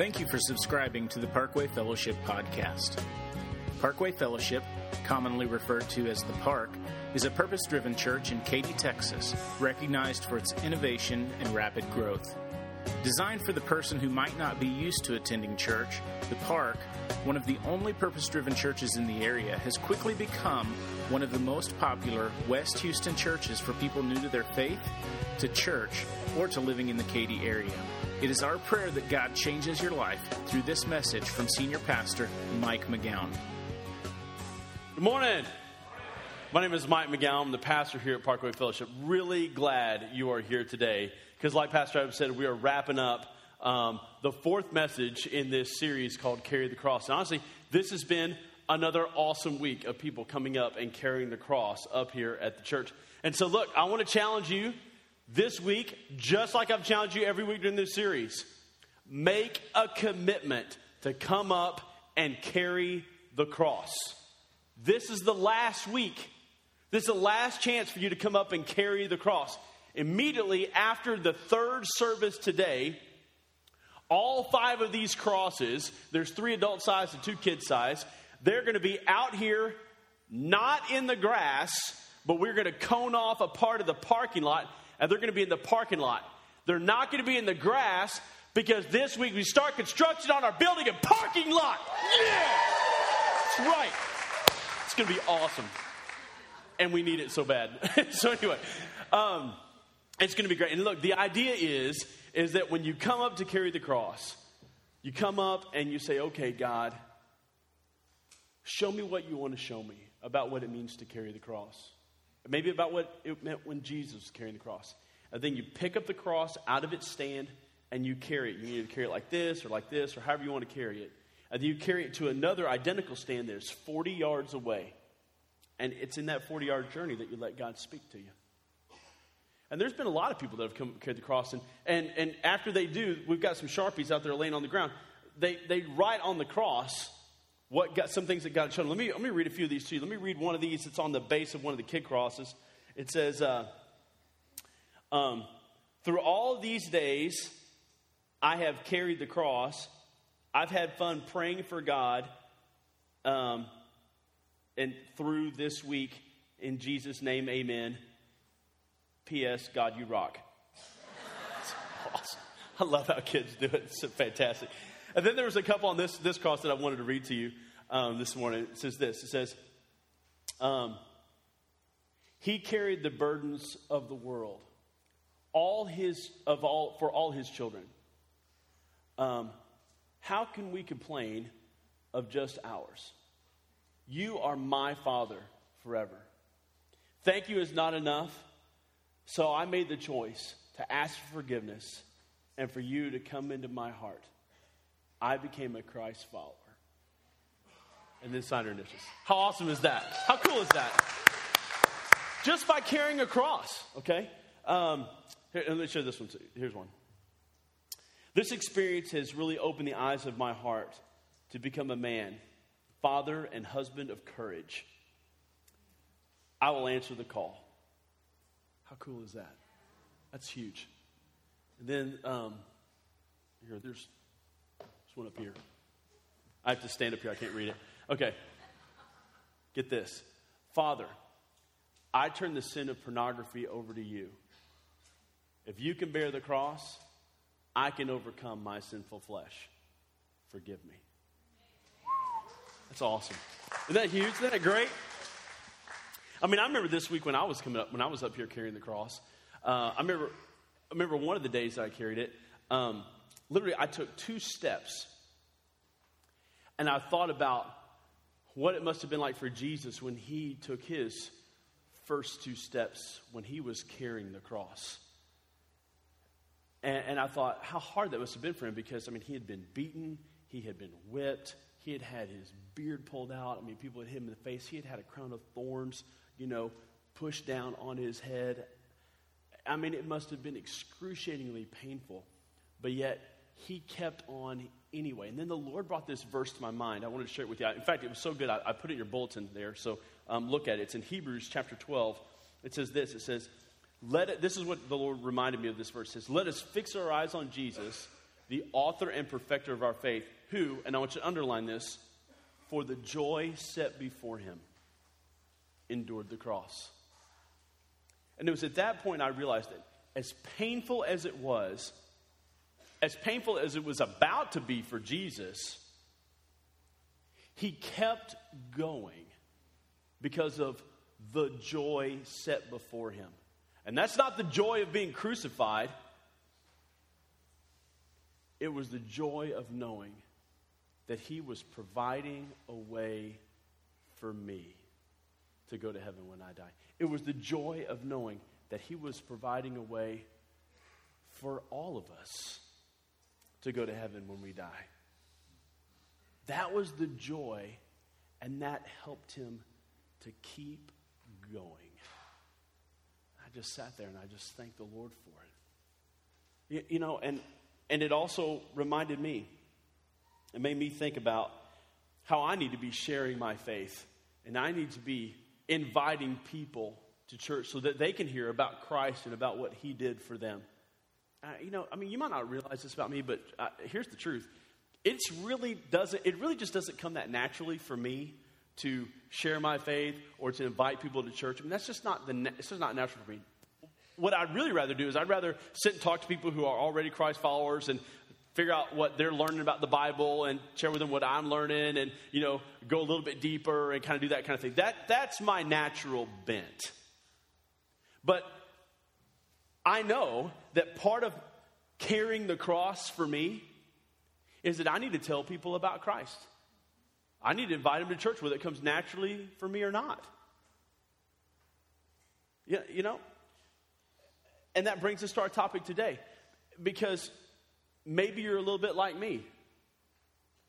Thank you for subscribing to the Parkway Fellowship podcast. Parkway Fellowship, commonly referred to as the Park, is a purpose driven church in Katy, Texas, recognized for its innovation and rapid growth. Designed for the person who might not be used to attending church, the Park, one of the only purpose driven churches in the area, has quickly become one of the most popular West Houston churches for people new to their faith, to church, or to living in the Katy area. It is our prayer that God changes your life through this message from Senior Pastor Mike McGowan. Good morning. My name is Mike McGowan. I'm the pastor here at Parkway Fellowship. Really glad you are here today because, like Pastor Adam said, we are wrapping up um, the fourth message in this series called Carry the Cross. And honestly, this has been another awesome week of people coming up and carrying the cross up here at the church. And so, look, I want to challenge you this week, just like I've challenged you every week during this series, make a commitment to come up and carry the cross. This is the last week. This is the last chance for you to come up and carry the cross. Immediately after the third service today, all five of these crosses, there's three adult size and two kid size, they're going to be out here, not in the grass, but we're going to cone off a part of the parking lot and they're going to be in the parking lot. They're not going to be in the grass because this week we start construction on our building and parking lot. Yeah! That's right. It's going to be awesome. And we need it so bad. so, anyway, um, it's going to be great. And look, the idea is, is that when you come up to carry the cross, you come up and you say, okay, God, show me what you want to show me about what it means to carry the cross. Maybe about what it meant when Jesus was carrying the cross. And then you pick up the cross out of its stand and you carry it. You need to carry it like this or like this or however you want to carry it. And then you carry it to another identical stand that's 40 yards away. And it's in that 40 yard journey that you let God speak to you. And there's been a lot of people that have come carried the cross. And, and, and after they do, we've got some Sharpies out there laying on the ground. They, they write on the cross what got some things that God showed. Let me let me read a few of these to you. Let me read one of these. It's on the base of one of the kid crosses. It says, uh, um, "Through all these days, I have carried the cross. I've had fun praying for God, um, and through this week, in Jesus' name, Amen." P.S. God, you rock. It's awesome. I love how kids do it. It's fantastic. And then there was a couple on this, this cross that I wanted to read to you um, this morning. It says this It says, um, He carried the burdens of the world, all his, of all, for all his children. Um, how can we complain of just ours? You are my Father forever. Thank you is not enough, so I made the choice to ask for forgiveness and for you to come into my heart. I became a Christ follower. And then signed her initials. How awesome is that? How cool is that? Just by carrying a cross, okay? Um, here, let me show this one too. Here's one. This experience has really opened the eyes of my heart to become a man, father, and husband of courage. I will answer the call. How cool is that? That's huge. And then um, here, there's there's one up here. I have to stand up here. I can't read it. Okay. Get this. Father, I turn the sin of pornography over to you. If you can bear the cross, I can overcome my sinful flesh. Forgive me. That's awesome. Isn't that huge? Isn't that great? I mean, I remember this week when I was coming up, when I was up here carrying the cross. Uh, I remember, I remember one of the days I carried it. Um, literally, I took two steps and I thought about what it must have been like for Jesus when he took his first two steps when he was carrying the cross. And, and, I thought how hard that must have been for him because, I mean, he had been beaten, he had been whipped, he had had his beard pulled out. I mean, people had hit him in the face. He had had a crown of thorns, you know, pushed down on his head. I mean, it must have been excruciatingly painful. But yet, he kept on anyway. And then the Lord brought this verse to my mind. I wanted to share it with you. In fact, it was so good, I, I put it in your bulletin there. So um, look at it. It's in Hebrews chapter 12. It says this It says, let it, this is what the Lord reminded me of this verse. It says, Let us fix our eyes on Jesus, the author and perfecter of our faith, who, and I want you to underline this, for the joy set before him, endured the cross. And it was at that point I realized that as painful as it was, as painful as it was about to be for Jesus, he kept going because of the joy set before him. And that's not the joy of being crucified, it was the joy of knowing that he was providing a way for me to go to heaven when I die. It was the joy of knowing that he was providing a way for all of us to go to heaven when we die. That was the joy, and that helped him to keep going. I just sat there and I just thanked the Lord for it. You, you know, and, and it also reminded me, it made me think about how I need to be sharing my faith, and I need to be inviting people to church so that they can hear about Christ and about what He did for them. Uh, you know, I mean, you might not realize this about me, but uh, here's the truth. It's really doesn't. It really just doesn't come that naturally for me to share my faith or to invite people to church. I mean, that's just not the. It's just not natural for me. What I'd really rather do is I'd rather sit and talk to people who are already Christ followers and figure out what they're learning about the Bible and share with them what I'm learning and you know go a little bit deeper and kind of do that kind of thing. That that's my natural bent. But I know that part of carrying the cross for me is that I need to tell people about Christ. I need to invite them to church, whether it comes naturally for me or not. Yeah, you know? And that brings us to our topic today. Because maybe you're a little bit like me.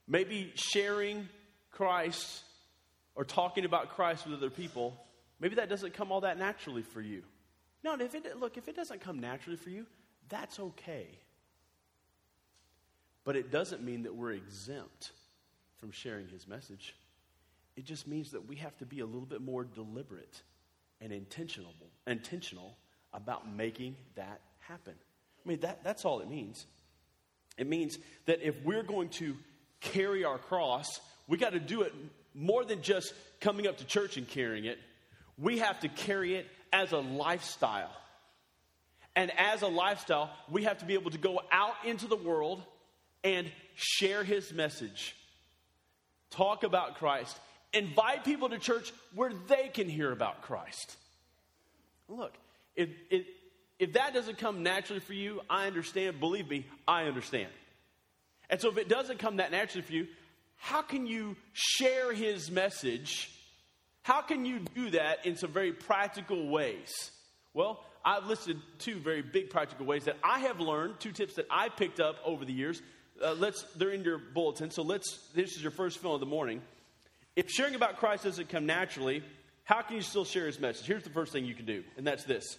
Maybe sharing Christ or talking about Christ with other people, maybe that doesn't come all that naturally for you. No, if it, look, if it doesn't come naturally for you, that's okay. But it doesn't mean that we're exempt from sharing his message. It just means that we have to be a little bit more deliberate and intentional, intentional about making that happen. I mean, that, that's all it means. It means that if we're going to carry our cross, we got to do it more than just coming up to church and carrying it. We have to carry it as a lifestyle. And as a lifestyle, we have to be able to go out into the world and share his message, talk about Christ, invite people to church where they can hear about Christ. Look, if, if, if that doesn't come naturally for you, I understand. Believe me, I understand. And so if it doesn't come that naturally for you, how can you share his message how can you do that in some very practical ways? Well, I've listed two very big practical ways that I have learned, two tips that I picked up over the years. Uh, let's, they're in your bulletin, so let's, this is your first fill of the morning. If sharing about Christ doesn't come naturally, how can you still share his message? Here's the first thing you can do, and that's this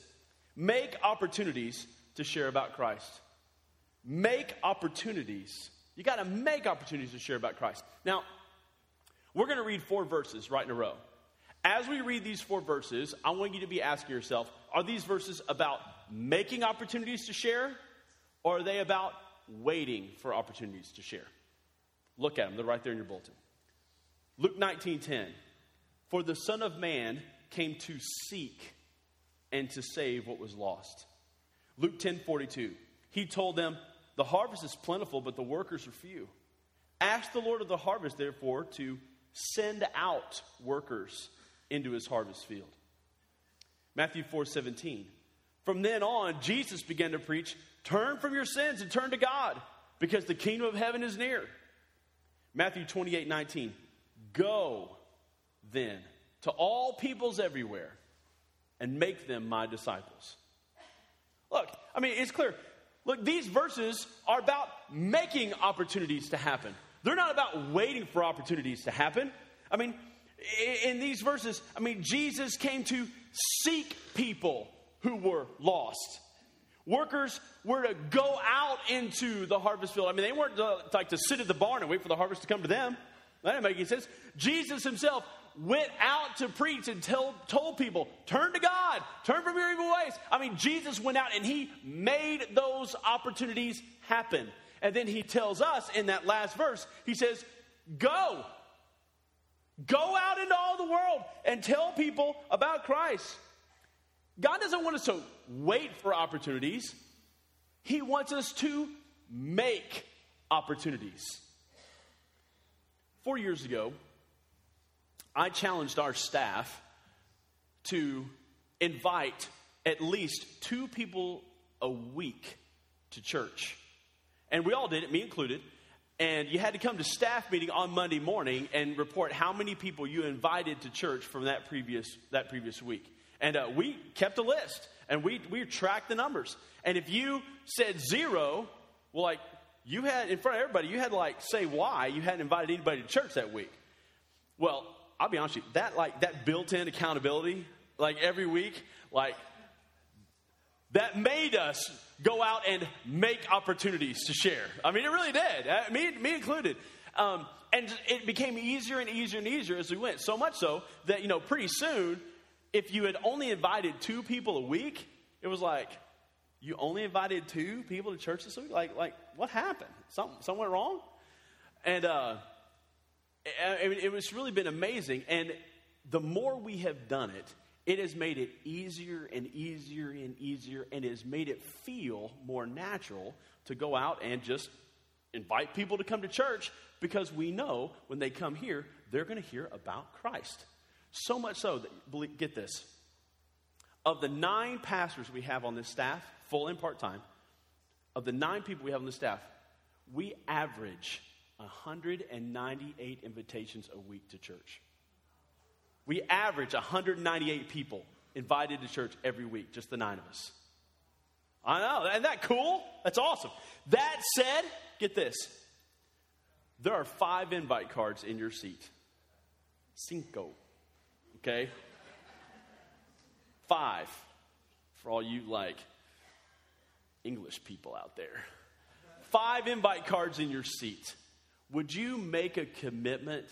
make opportunities to share about Christ. Make opportunities. You got to make opportunities to share about Christ. Now, we're going to read four verses right in a row. As we read these four verses, I want you to be asking yourself are these verses about making opportunities to share, or are they about waiting for opportunities to share? Look at them, they're right there in your bulletin. Luke 19 10. For the Son of Man came to seek and to save what was lost. Luke 10 42. He told them, The harvest is plentiful, but the workers are few. Ask the Lord of the harvest, therefore, to send out workers into his harvest field. Matthew 4 17. From then on, Jesus began to preach, Turn from your sins and turn to God, because the kingdom of heaven is near. Matthew 28 19. Go then to all peoples everywhere and make them my disciples. Look, I mean, it's clear. Look, these verses are about making opportunities to happen. They're not about waiting for opportunities to happen. I mean, in these verses, I mean, Jesus came to seek people who were lost. Workers were to go out into the harvest field. I mean, they weren't to, like to sit at the barn and wait for the harvest to come to them. That didn't make any sense. Jesus himself went out to preach and tell, told people, turn to God, turn from your evil ways. I mean, Jesus went out and he made those opportunities happen. And then he tells us in that last verse, he says, Go. Go out into all the world and tell people about Christ. God doesn't want us to wait for opportunities, He wants us to make opportunities. Four years ago, I challenged our staff to invite at least two people a week to church. And we all did it, me included. And you had to come to staff meeting on Monday morning and report how many people you invited to church from that previous, that previous week. And uh, we kept a list and we, we tracked the numbers. And if you said zero, well, like you had in front of everybody, you had to like say why you hadn't invited anybody to church that week. Well, I'll be honest with you, that like that built-in accountability, like every week, like that made us go out and make opportunities to share. I mean, it really did, uh, me, me included. Um, and it became easier and easier and easier as we went. So much so that, you know, pretty soon, if you had only invited two people a week, it was like, you only invited two people to church this week? Like, like what happened? Something, something went wrong? And uh, I it was really been amazing. And the more we have done it, it has made it easier and easier and easier and has made it feel more natural to go out and just invite people to come to church because we know when they come here, they're going to hear about Christ. So much so that, get this, of the nine pastors we have on this staff, full and part time, of the nine people we have on the staff, we average 198 invitations a week to church. We average 198 people invited to church every week, just the nine of us. I know. Isn't that cool? That's awesome. That said, get this there are five invite cards in your seat. Cinco. Okay? Five. For all you like English people out there. Five invite cards in your seat. Would you make a commitment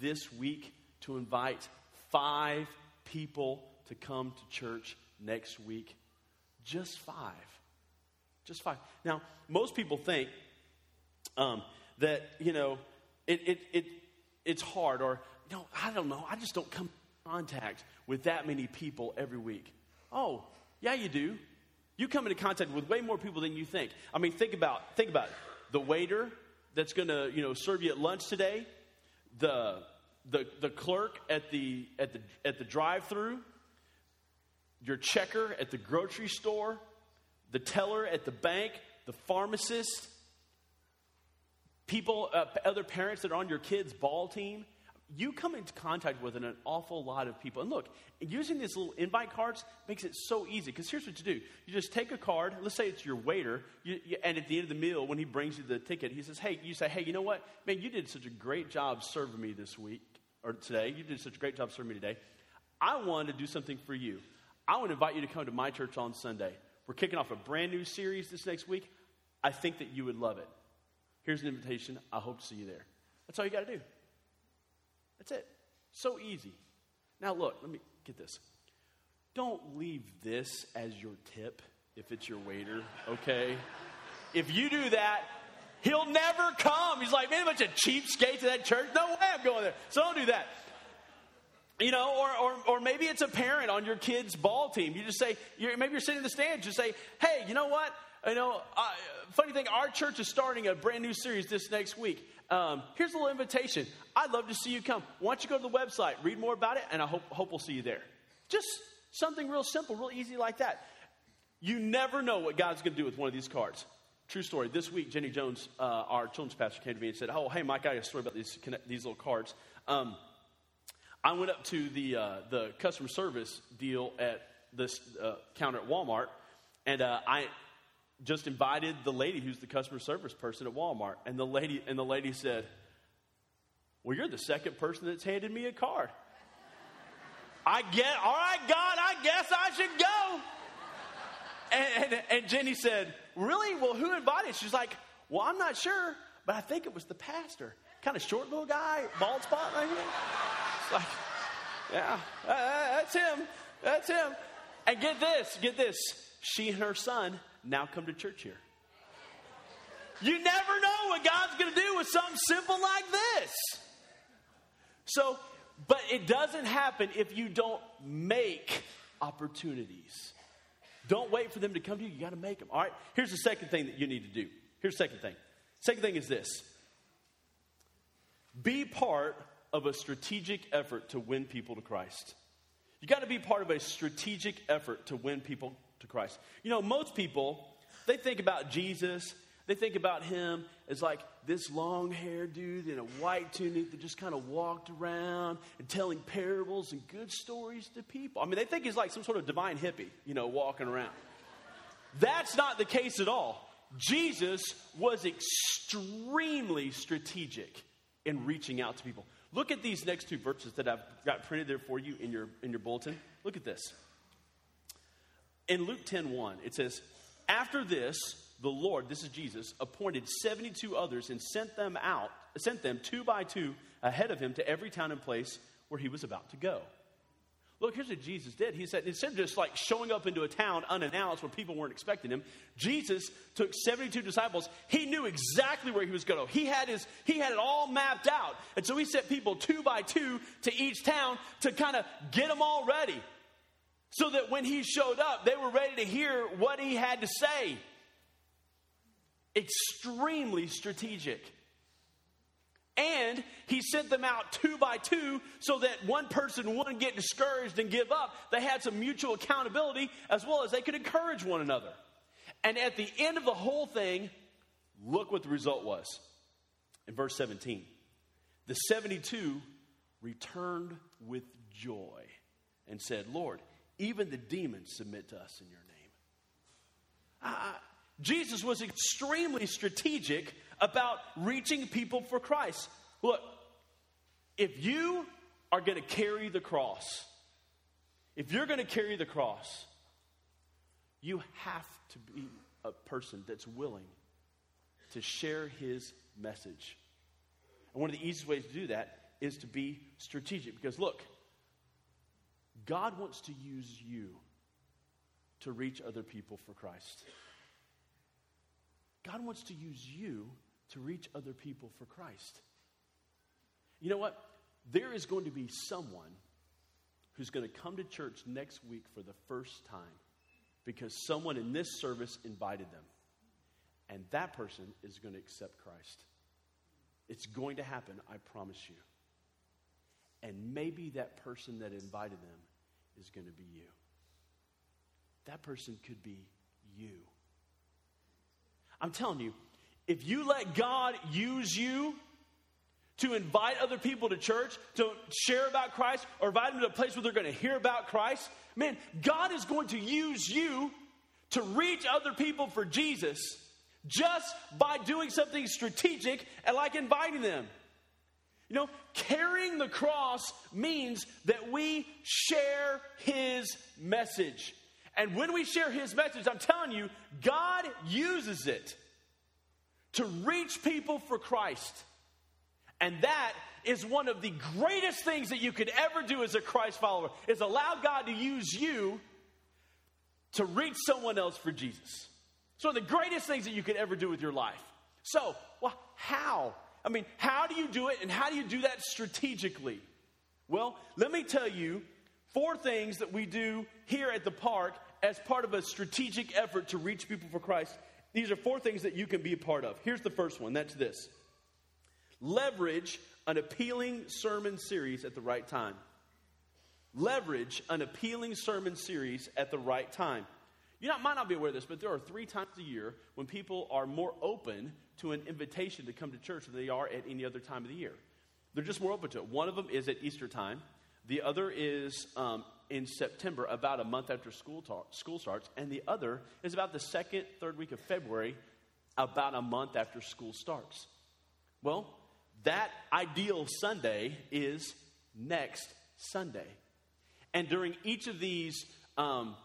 this week to invite five people to come to church next week? Just five. Just five. Now, most people think um, that, you know, it, it, it, it's hard, or, know, I don't know, I just don't come in contact with that many people every week. Oh, yeah, you do. You come into contact with way more people than you think. I mean, think about, think about it. The waiter that's going to, you know, serve you at lunch today, the the, the clerk at the, at the, at the drive through, your checker at the grocery store, the teller at the bank, the pharmacist, people, uh, other parents that are on your kid's ball team. You come into contact with an awful lot of people. And look, using these little invite cards makes it so easy. Because here's what you do you just take a card, let's say it's your waiter, you, you, and at the end of the meal, when he brings you the ticket, he says, Hey, you say, Hey, you know what? Man, you did such a great job serving me this week or today. You did such a great job serving me today. I want to do something for you. I want to invite you to come to my church on Sunday. We're kicking off a brand new series this next week. I think that you would love it. Here's an invitation. I hope to see you there. That's all you got to do. That's it. So easy. Now, look, let me get this. Don't leave this as your tip if it's your waiter, okay? if you do that, He'll never come. He's like, man, a bunch of cheapskates at that church. No way I'm going there. So don't do that. You know, or, or, or maybe it's a parent on your kid's ball team. You just say, you're, maybe you're sitting in the stands, just say, hey, you know what? You know, uh, funny thing, our church is starting a brand new series this next week. Um, here's a little invitation. I'd love to see you come. Why don't you go to the website, read more about it, and I hope, hope we'll see you there. Just something real simple, real easy like that. You never know what God's going to do with one of these cards. True story. This week, Jenny Jones, uh, our children's pastor, came to me and said, "Oh, hey, Mike, I got a story about these these little cards." Um, I went up to the uh, the customer service deal at this uh, counter at Walmart, and uh, I just invited the lady who's the customer service person at Walmart, and the lady and the lady said, "Well, you're the second person that's handed me a card." I get, all right, God, I guess I should go. And, and, and Jenny said, Really? Well, who invited? She's like, Well, I'm not sure, but I think it was the pastor. Kind of short little guy, bald spot right here. It's like, Yeah, that's him. That's him. And get this, get this. She and her son now come to church here. you never know what God's going to do with something simple like this. So, but it doesn't happen if you don't make opportunities. Don't wait for them to come to you. You got to make them. All right. Here's the second thing that you need to do. Here's the second thing. Second thing is this be part of a strategic effort to win people to Christ. You got to be part of a strategic effort to win people to Christ. You know, most people, they think about Jesus, they think about him as like this long haired dude in a white tunic that just kind of walked around and telling parables and good stories to people. I mean, they think he's like some sort of divine hippie, you know, walking around. That's not the case at all. Jesus was extremely strategic in reaching out to people. Look at these next two verses that I've got printed there for you in your, in your bulletin. Look at this. In Luke 10 1, it says, After this, the Lord, this is Jesus, appointed 72 others and sent them out, sent them two by two ahead of him to every town and place where he was about to go. Look, here's what Jesus did. He said, instead of just like showing up into a town unannounced where people weren't expecting him, Jesus took 72 disciples. He knew exactly where he was going to go. He had, his, he had it all mapped out. And so he sent people two by two to each town to kind of get them all ready. So that when he showed up, they were ready to hear what he had to say. Extremely strategic. And he sent them out two by two so that one person wouldn't get discouraged and give up. They had some mutual accountability as well as they could encourage one another. And at the end of the whole thing, look what the result was. In verse 17, the 72 returned with joy and said, Lord, even the demons submit to us in your name. Jesus was extremely strategic about reaching people for Christ. Look, if you are going to carry the cross, if you're going to carry the cross, you have to be a person that's willing to share his message. And one of the easiest ways to do that is to be strategic. Because look, God wants to use you to reach other people for Christ. God wants to use you to reach other people for Christ. You know what? There is going to be someone who's going to come to church next week for the first time because someone in this service invited them. And that person is going to accept Christ. It's going to happen, I promise you. And maybe that person that invited them is going to be you. That person could be you. I'm telling you, if you let God use you to invite other people to church, to share about Christ, or invite them to a place where they're going to hear about Christ, man, God is going to use you to reach other people for Jesus just by doing something strategic and like inviting them. You know, carrying the cross means that we share his message. And when we share his message, I'm telling you, God uses it to reach people for Christ. And that is one of the greatest things that you could ever do as a Christ follower is allow God to use you to reach someone else for Jesus. So the greatest things that you could ever do with your life. So, well, how? I mean, how do you do it and how do you do that strategically? Well, let me tell you four things that we do here at the park as part of a strategic effort to reach people for Christ these are four things that you can be a part of. Here's the first one that's this leverage an appealing sermon series at the right time. Leverage an appealing sermon series at the right time. You might not be aware of this, but there are three times a year when people are more open to an invitation to come to church than they are at any other time of the year. They're just more open to it. One of them is at Easter time. The other is um, in September, about a month after school, talk, school starts, and the other is about the second, third week of February, about a month after school starts. Well, that ideal Sunday is next Sunday. And during each of these, um,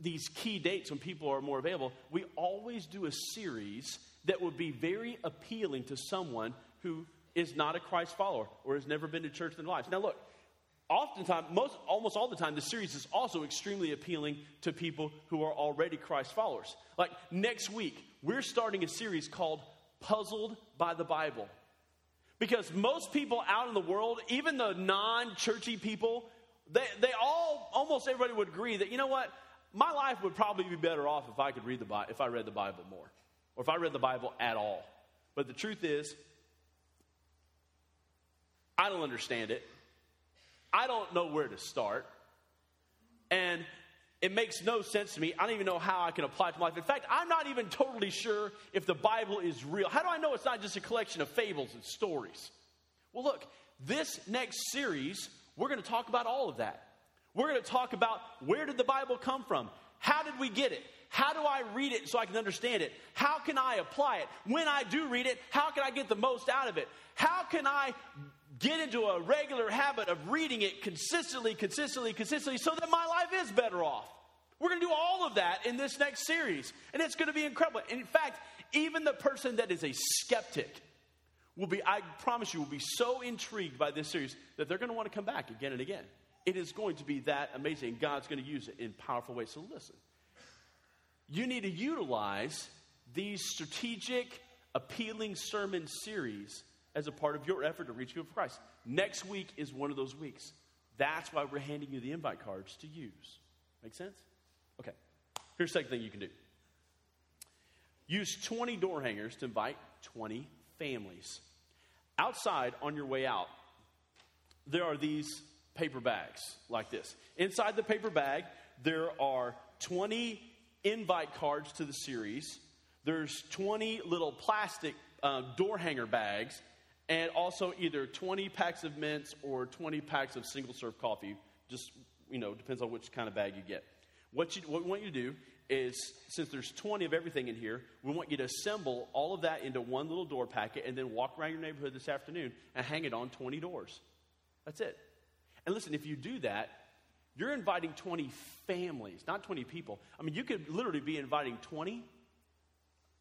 these key dates when people are more available, we always do a series that would be very appealing to someone who is not a Christ follower or has never been to church in their lives. Now, look, oftentimes, most, almost all the time, the series is also extremely appealing to people who are already Christ followers. Like next week, we're starting a series called puzzled by the Bible. Because most people out in the world, even the non churchy people, they, they all, almost everybody would agree that, you know what? My life would probably be better off if I could read the Bible, if I read the Bible more, or if I read the Bible at all. But the truth is, I don't understand it. I don't know where to start. And it makes no sense to me. I don't even know how I can apply it to my life. In fact, I'm not even totally sure if the Bible is real. How do I know it's not just a collection of fables and stories? Well, look, this next series, we're going to talk about all of that. We're going to talk about where did the Bible come from? How did we get it? How do I read it so I can understand it? How can I apply it? When I do read it, how can I get the most out of it? How can I get into a regular habit of reading it consistently, consistently, consistently so that my life is better off? We're going to do all of that in this next series, and it's going to be incredible. And in fact, even the person that is a skeptic will be, I promise you, will be so intrigued by this series that they're going to want to come back again and again. It is going to be that amazing. God's going to use it in powerful ways. So listen, you need to utilize these strategic, appealing sermon series as a part of your effort to reach people for Christ. Next week is one of those weeks. That's why we're handing you the invite cards to use. Make sense? Okay. Here's the second thing you can do use 20 door hangers to invite 20 families. Outside on your way out, there are these paper bags like this. Inside the paper bag, there are 20 invite cards to the series. There's 20 little plastic uh, door hanger bags, and also either 20 packs of mints or 20 packs of single serve coffee. Just, you know, depends on which kind of bag you get. What, you, what we want you to do is, since there's 20 of everything in here, we want you to assemble all of that into one little door packet and then walk around your neighborhood this afternoon and hang it on 20 doors. That's it. And listen, if you do that, you're inviting 20 families, not 20 people. I mean, you could literally be inviting 20.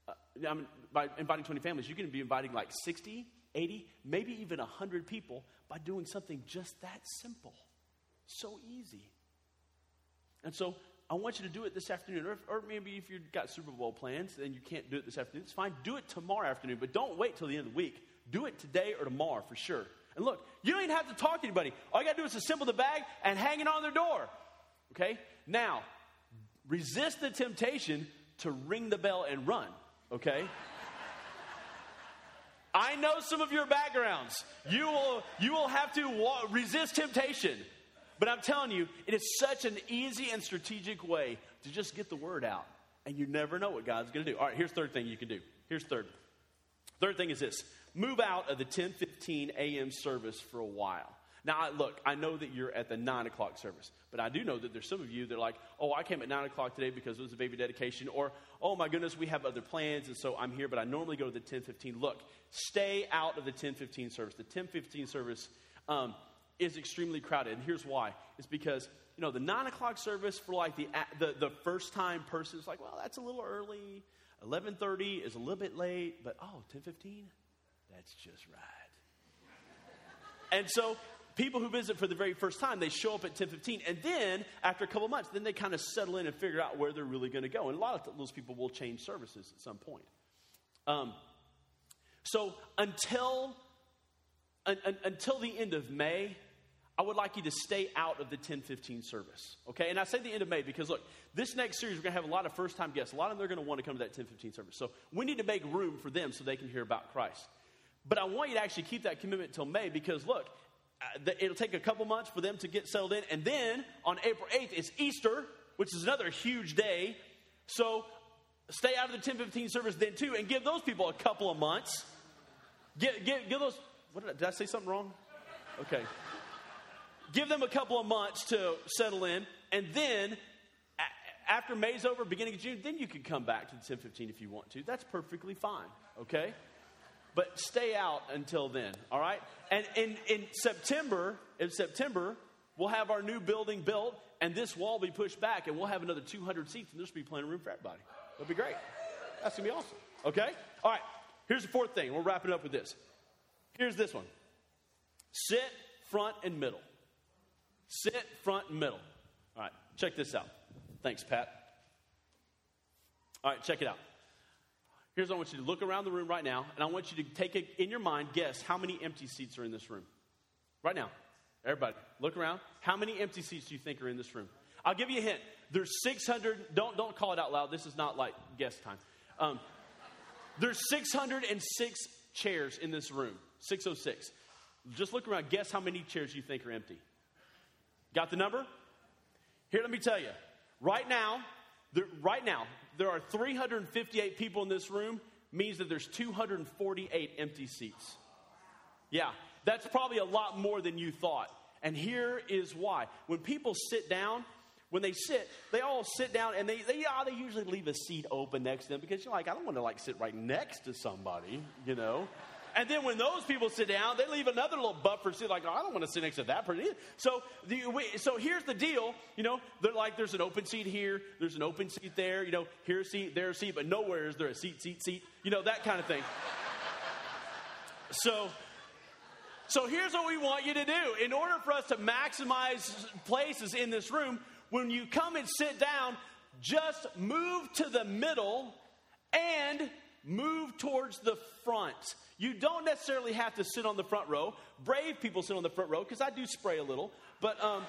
Uh, I mean, by inviting 20 families, you can be inviting like 60, 80, maybe even 100 people by doing something just that simple. So easy. And so I want you to do it this afternoon. Or, if, or, maybe if you've got Super Bowl plans and you can't do it this afternoon, it's fine. Do it tomorrow afternoon, but don't wait till the end of the week. Do it today or tomorrow for sure. And look, you don't even have to talk to anybody. All you got to do is assemble the bag and hang it on their door. Okay? Now, resist the temptation to ring the bell and run. Okay? I know some of your backgrounds. You will, you will have to wa- resist temptation. But I'm telling you, it is such an easy and strategic way to just get the word out. And you never know what God's going to do. All right, here's third thing you can do. Here's third. Third thing is this move out of the 10:15 a.m. service for a while. Now, look, I know that you're at the 9 o'clock service, but I do know that there's some of you that are like, oh, I came at 9 o'clock today because it was a baby dedication, or, oh my goodness, we have other plans, and so I'm here, but I normally go to the 10:15. Look, stay out of the 10:15 service. The 10:15 service um, is extremely crowded. And here's why. It's because, you know, the nine o'clock service for like the, the, the first time person is like, well, that's a little early. 11.30 is a little bit late, but oh, 10.15? That's just right. and so people who visit for the very first time, they show up at 10.15. And then after a couple months, then they kind of settle in and figure out where they're really going to go. And a lot of those people will change services at some point. Um, so until, un, un, until the end of May, I would like you to stay out of the 1015 service. Okay? And I say the end of May because look, this next series, we're going to have a lot of first time guests. A lot of them are going to want to come to that 1015 service. So we need to make room for them so they can hear about Christ. But I want you to actually keep that commitment until May because look, uh, it'll take a couple months for them to get settled in. And then on April 8th it's Easter, which is another huge day. So stay out of the 1015 service then too and give those people a couple of months. Give, give, give those, what did I, did I say something wrong? Okay give them a couple of months to settle in, and then after May's over, beginning of June, then you can come back to the 1015 if you want to. That's perfectly fine, okay? But stay out until then, all right? And in, in September, in September, we'll have our new building built, and this wall be pushed back, and we'll have another 200 seats, and there'll be plenty of room for everybody. That'll be great. That's gonna be awesome, okay? All right, here's the fourth thing. We'll wrap it up with this. Here's this one sit front and middle. Sit front and middle. All right, check this out. Thanks, Pat. All right, check it out. Here's what I want you to look around the room right now, and I want you to take it in your mind, guess how many empty seats are in this room. Right now. Everybody, look around. How many empty seats do you think are in this room? I'll give you a hint. There's 600, don't, don't call it out loud. This is not like guest time. Um, there's 606 chairs in this room. 606. Just look around. Guess how many chairs you think are empty. Got the number? Here, let me tell you. Right now, there, right now, there are 358 people in this room, means that there's 248 empty seats. Yeah, that's probably a lot more than you thought. And here is why. When people sit down, when they sit, they all sit down and they, they, yeah, they usually leave a seat open next to them because you're like, I don't want to like sit right next to somebody, you know? And then when those people sit down, they leave another little buffer seat, like, oh, I don't want to sit next to that person. So, the, so here's the deal. You know, they're like, there's an open seat here, there's an open seat there, you know, here a seat, there a seat, but nowhere is there a seat, seat, seat, you know, that kind of thing. so, so here's what we want you to do. In order for us to maximize places in this room, when you come and sit down, just move to the middle and move towards the front. You don't necessarily have to sit on the front row. Brave people sit on the front row because I do spray a little, but um,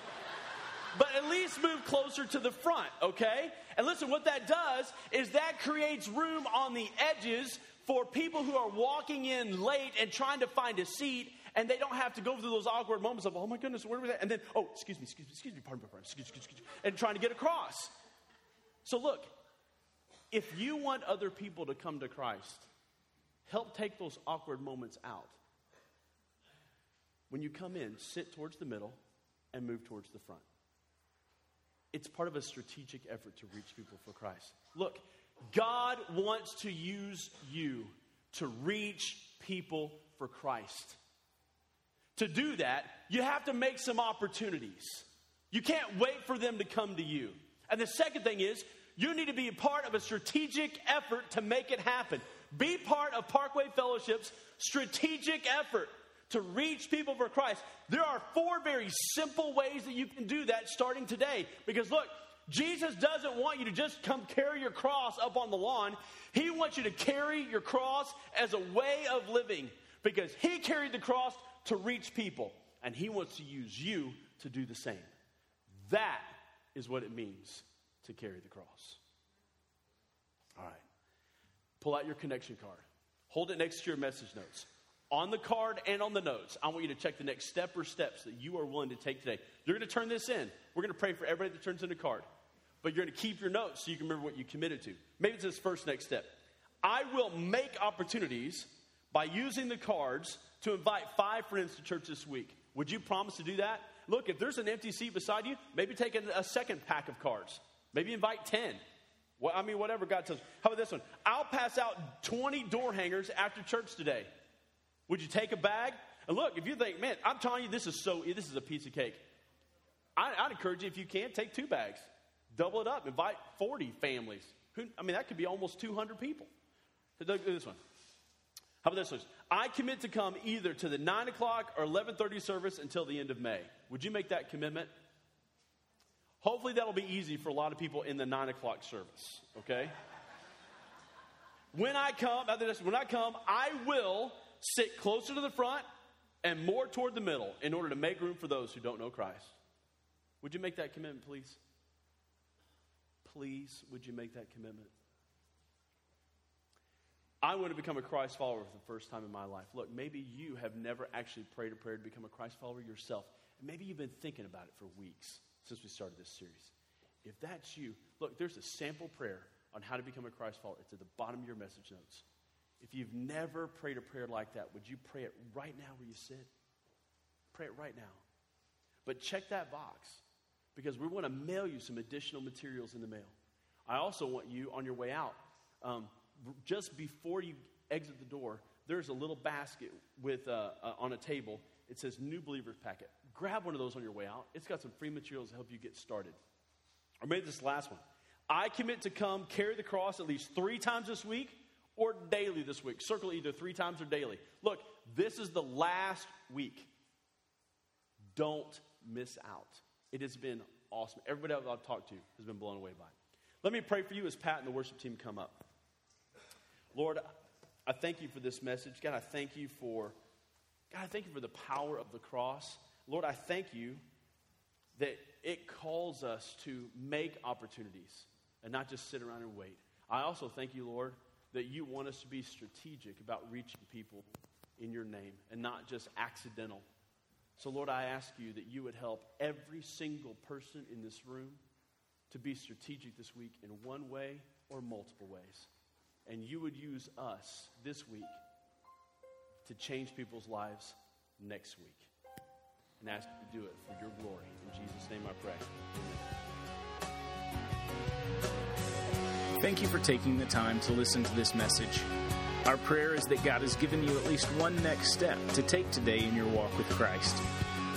but at least move closer to the front, okay? And listen, what that does is that creates room on the edges for people who are walking in late and trying to find a seat, and they don't have to go through those awkward moments of, oh my goodness, where was that? And then, oh, excuse me, excuse me, excuse me, pardon me, pardon me, excuse, excuse, excuse, and trying to get across. So look, if you want other people to come to Christ, help take those awkward moments out. When you come in, sit towards the middle and move towards the front. It's part of a strategic effort to reach people for Christ. Look, God wants to use you to reach people for Christ. To do that, you have to make some opportunities. You can't wait for them to come to you. And the second thing is, you need to be a part of a strategic effort to make it happen. Be part of Parkway Fellowship's strategic effort to reach people for Christ. There are four very simple ways that you can do that starting today. Because look, Jesus doesn't want you to just come carry your cross up on the lawn. He wants you to carry your cross as a way of living because He carried the cross to reach people, and He wants to use you to do the same. That is what it means to carry the cross. All right. Pull out your connection card, hold it next to your message notes. On the card and on the notes, I want you to check the next step or steps that you are willing to take today. You're going to turn this in. We're going to pray for everybody that turns in a card. But you're going to keep your notes so you can remember what you committed to. Maybe it's this first next step. I will make opportunities by using the cards to invite five friends to church this week. Would you promise to do that? Look, if there's an empty seat beside you, maybe take a, a second pack of cards. Maybe invite 10. Well, I mean, whatever God tells. How about this one? I'll pass out 20 door hangers after church today. Would you take a bag? And look, if you think, man, I'm telling you, this is so, this is a piece of cake. I, would encourage you, if you can, take two bags. Double it up. Invite 40 families. Who, I mean, that could be almost 200 people. Look at This one. How about this one? I commit to come either to the 9 o'clock or 11.30 service until the end of May. Would you make that commitment? Hopefully, that'll be easy for a lot of people in the nine o'clock service, okay? when I come, when I come, I will sit closer to the front and more toward the middle in order to make room for those who don't know Christ. Would you make that commitment, please? Please, would you make that commitment? I want to become a Christ follower for the first time in my life. Look, maybe you have never actually prayed a prayer to become a Christ follower yourself. Maybe you've been thinking about it for weeks since we started this series. If that's you, look, there's a sample prayer on how to become a Christ follower. It's at the bottom of your message notes. If you've never prayed a prayer like that, would you pray it right now where you sit? Pray it right now. But check that box because we want to mail you some additional materials in the mail. I also want you on your way out, um, just before you exit the door, there's a little basket with uh, uh, on a table. It says New Believers Packet grab one of those on your way out. It's got some free materials to help you get started. Or maybe this last one. I commit to come carry the cross at least three times this week or daily this week. Circle either three times or daily. Look, this is the last week. Don't miss out. It has been awesome. Everybody I've talked to has been blown away by it. Let me pray for you as Pat and the worship team come up. Lord, I thank you for this message. God, I thank you for God, I thank you for the power of the cross. Lord, I thank you that it calls us to make opportunities and not just sit around and wait. I also thank you, Lord, that you want us to be strategic about reaching people in your name and not just accidental. So, Lord, I ask you that you would help every single person in this room to be strategic this week in one way or multiple ways. And you would use us this week to change people's lives next week. And ask you to do it for your glory. In Jesus' name I pray. Thank you for taking the time to listen to this message. Our prayer is that God has given you at least one next step to take today in your walk with Christ.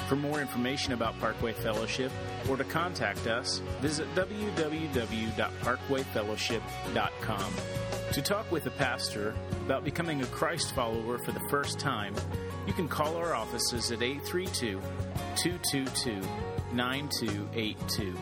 For more information about Parkway Fellowship or to contact us, visit www.parkwayfellowship.com. To talk with a pastor about becoming a Christ follower for the first time, you can call our offices at 832 222 9282.